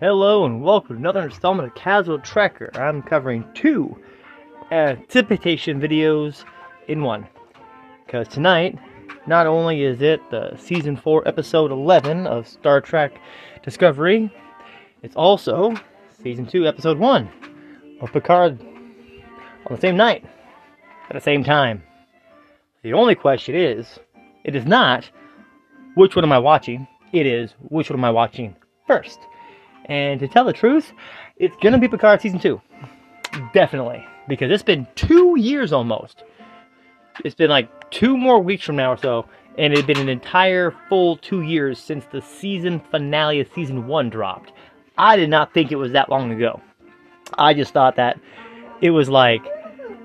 Hello and welcome to another installment of Casual Trekker. I'm covering two uh, anticipation videos in one. Because tonight, not only is it the season 4, episode 11 of Star Trek Discovery, it's also season 2, episode 1 of Picard on the same night, at the same time. The only question is, it is not which one am I watching, it is which one am I watching first. And to tell the truth, it's gonna be Picard season two. Definitely. Because it's been two years almost. It's been like two more weeks from now or so, and it had been an entire full two years since the season finale of season one dropped. I did not think it was that long ago. I just thought that it was like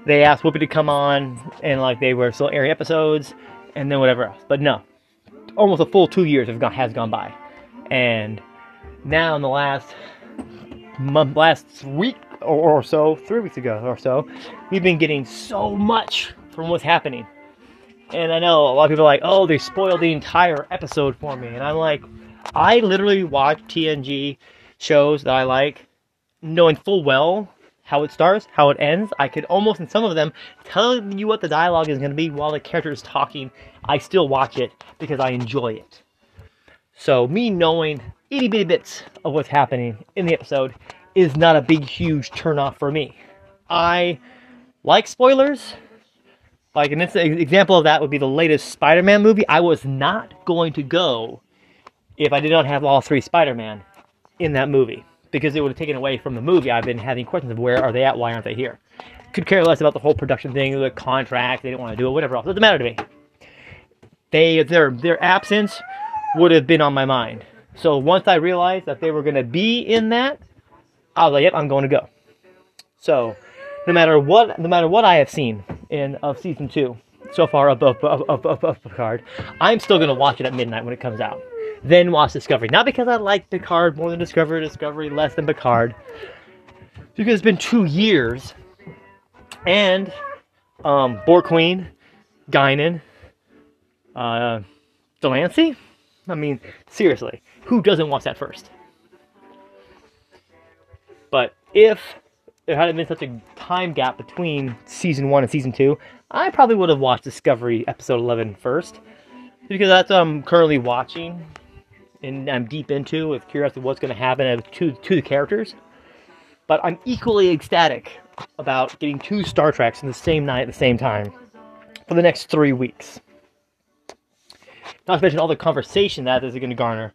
they asked Whoopi to come on and like they were still airing episodes and then whatever else. But no, almost a full two years have gone, has gone by, and now in the last month, last week or, so, three weeks ago or so, we've been getting so much from what's happening. And I know a lot of people are like, oh, they spoiled the entire episode for me. And I'm like, I literally watch TNG shows that I like, knowing full well how it starts, how it ends. I could almost, in some of them, tell you what the dialogue is going to be while the character is talking. I still watch it because I enjoy it. So, me knowing itty bitty bits of what's happening in the episode is not a big, huge turnoff for me. I like spoilers. Like an example of that would be the latest Spider-Man movie. I was not going to go if I did not have all three Spider-Man in that movie because it would have taken away from the movie. I've been having questions of where are they at, why aren't they here? Could care less about the whole production thing, the contract, they didn't want to do it, whatever else. It doesn't matter to me. They their their absence would have been on my mind. So once I realized that they were going to be in that, I was like, "Yep, I'm going to go." So, no matter what, no matter what I have seen in of season two so far of of, of, of, Picard, I'm still going to watch it at midnight when it comes out. Then watch Discovery, not because I like Picard more than Discovery, Discovery less than Picard, because it's been two years, and um, Borg Queen, Guinan, uh, de Lancie. I mean, seriously, who doesn't watch that first? But if there hadn't been such a time gap between season one and season two, I probably would have watched Discovery episode 11 first. Because that's what I'm currently watching and I'm deep into with curiosity what's going to happen to, to the characters. But I'm equally ecstatic about getting two Star Treks in the same night at the same time for the next three weeks. Not to mention all the conversation that is going to garner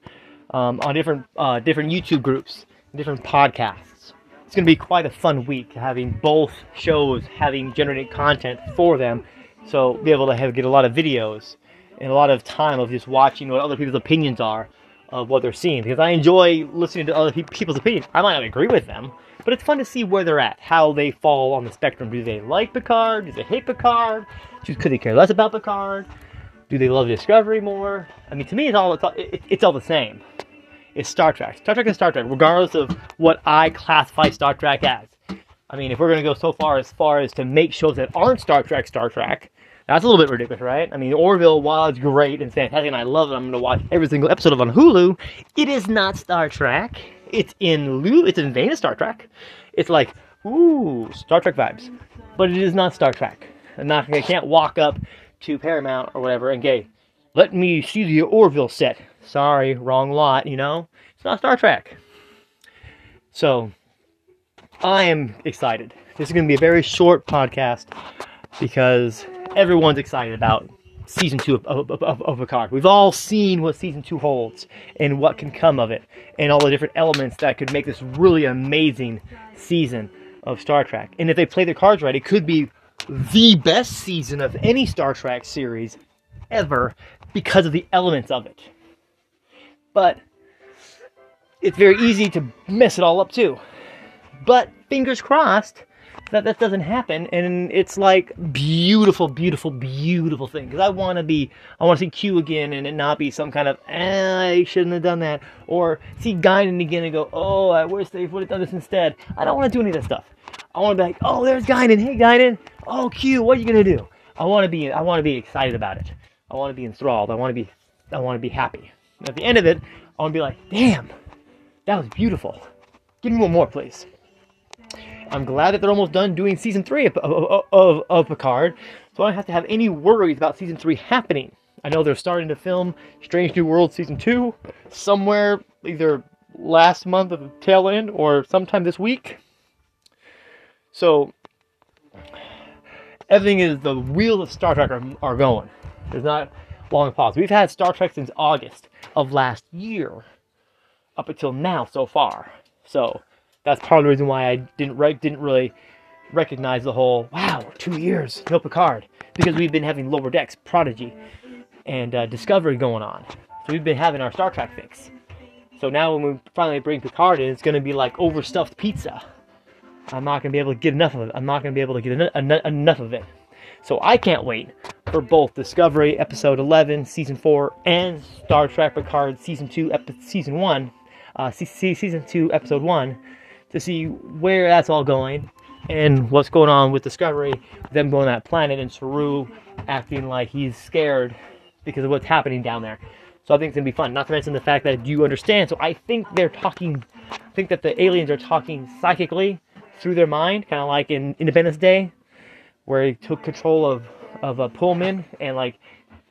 um, on different uh, different YouTube groups, different podcasts. It's going to be quite a fun week having both shows having generated content for them, so be able to have get a lot of videos and a lot of time of just watching what other people's opinions are of what they're seeing because I enjoy listening to other people's opinions. I might not agree with them, but it's fun to see where they're at, how they fall on the spectrum. Do they like Picard? Do they hate Picard? Could they care less about Picard? Do they love Discovery more? I mean, to me, it's all it's all, it's all the same. It's Star Trek. Star Trek is Star Trek, regardless of what I classify Star Trek as. I mean, if we're going to go so far as far as to make shows that aren't Star Trek Star Trek, that's a little bit ridiculous, right? I mean, Orville, while it's great and fantastic, and I love it, I'm going to watch every single episode of on Hulu. It is not Star Trek. It's in Lu. It's in vein of Star Trek. It's like ooh, Star Trek vibes, but it is not Star Trek. I'm not. I can't walk up to Paramount or whatever and go, let me see the Orville set. Sorry, wrong lot, you know? It's not Star Trek. So, I am excited. This is going to be a very short podcast because everyone's excited about season two of, of, of, of Picard. We've all seen what season two holds and what can come of it, and all the different elements that could make this really amazing season of Star Trek. And if they play their cards right, it could be the best season of any Star Trek series ever because of the elements of it. But it's very easy to mess it all up too. But fingers crossed that that doesn't happen and it's like beautiful beautiful beautiful thing because i want to be i want to see q again and it not be some kind of eh, i shouldn't have done that or see guinan again and go oh i wish they would have done this instead i don't want to do any of that stuff i want to be like oh there's guinan hey guinan oh q what are you gonna do i want to be i want to be excited about it i want to be enthralled i want to be i want to be happy at the end of it i want to be like damn That was beautiful. Give me one more, please. I'm glad that they're almost done doing season three of, of, of, of Picard, so I don't have to have any worries about season three happening. I know they're starting to film Strange New World season two somewhere either last month of the tail end or sometime this week. So everything is the wheels of Star Trek are, are going. There's not long pause. We've had Star Trek since August of last year up until now so far. So that's part of the reason why I didn't re- didn't really recognize the whole wow two years no Picard because we've been having Lower Decks, Prodigy, and uh, Discovery going on. So we've been having our Star Trek fix. So now when we finally bring Picard in, it's going to be like overstuffed pizza. I'm not going to be able to get enough of it. I'm not going to be able to get en- en- enough of it. So I can't wait for both Discovery Episode 11, Season 4, and Star Trek Picard Season 2, Ep- Season 1, uh, C- Season 2, Episode 1, to see where that's all going and what's going on with Discovery, them going to that planet, and Saru acting like he's scared because of what's happening down there. So I think it's gonna be fun. Not to mention the fact that you understand. So I think they're talking. I think that the aliens are talking psychically through their mind, kind of like in Independence Day, where he took control of of a Pullman and like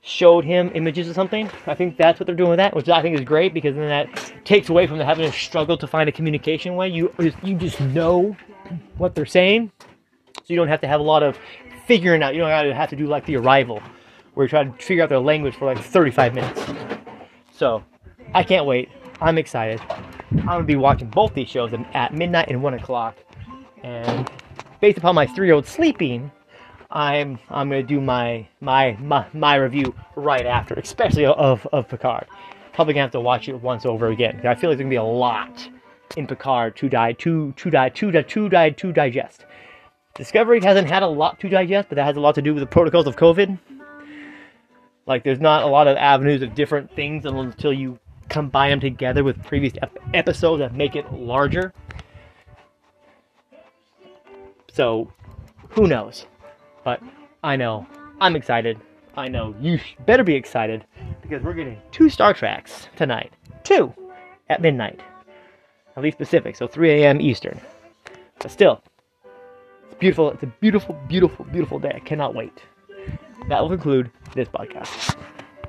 showed him images of something. I think that's what they're doing with that, which I think is great because then that takes away from the having to struggle to find a communication way. You you just know what they're saying, so you don't have to have a lot of figuring out. You don't have to do like the arrival, where you try to figure out their language for like 35 minutes. So, I can't wait. I'm excited. I'm gonna be watching both these shows at midnight and one o'clock, and based upon my three-year-old sleeping, I'm I'm gonna do my my my, my review right after, especially of of Picard. Probably gonna have to watch it once over again. I feel like there's gonna be a lot in Picard to die to to die to die to die to digest. Discovery hasn't had a lot to digest, but that has a lot to do with the protocols of COVID. Like, there's not a lot of avenues of different things until you combine them together with previous ep- episodes that make it larger. So, who knows? But I know I'm excited. I know you better be excited because we're getting two Star Treks tonight. Two at midnight, at least Pacific, so 3 a.m. Eastern. But still, it's beautiful. It's a beautiful, beautiful, beautiful day. I cannot wait. That will conclude this podcast.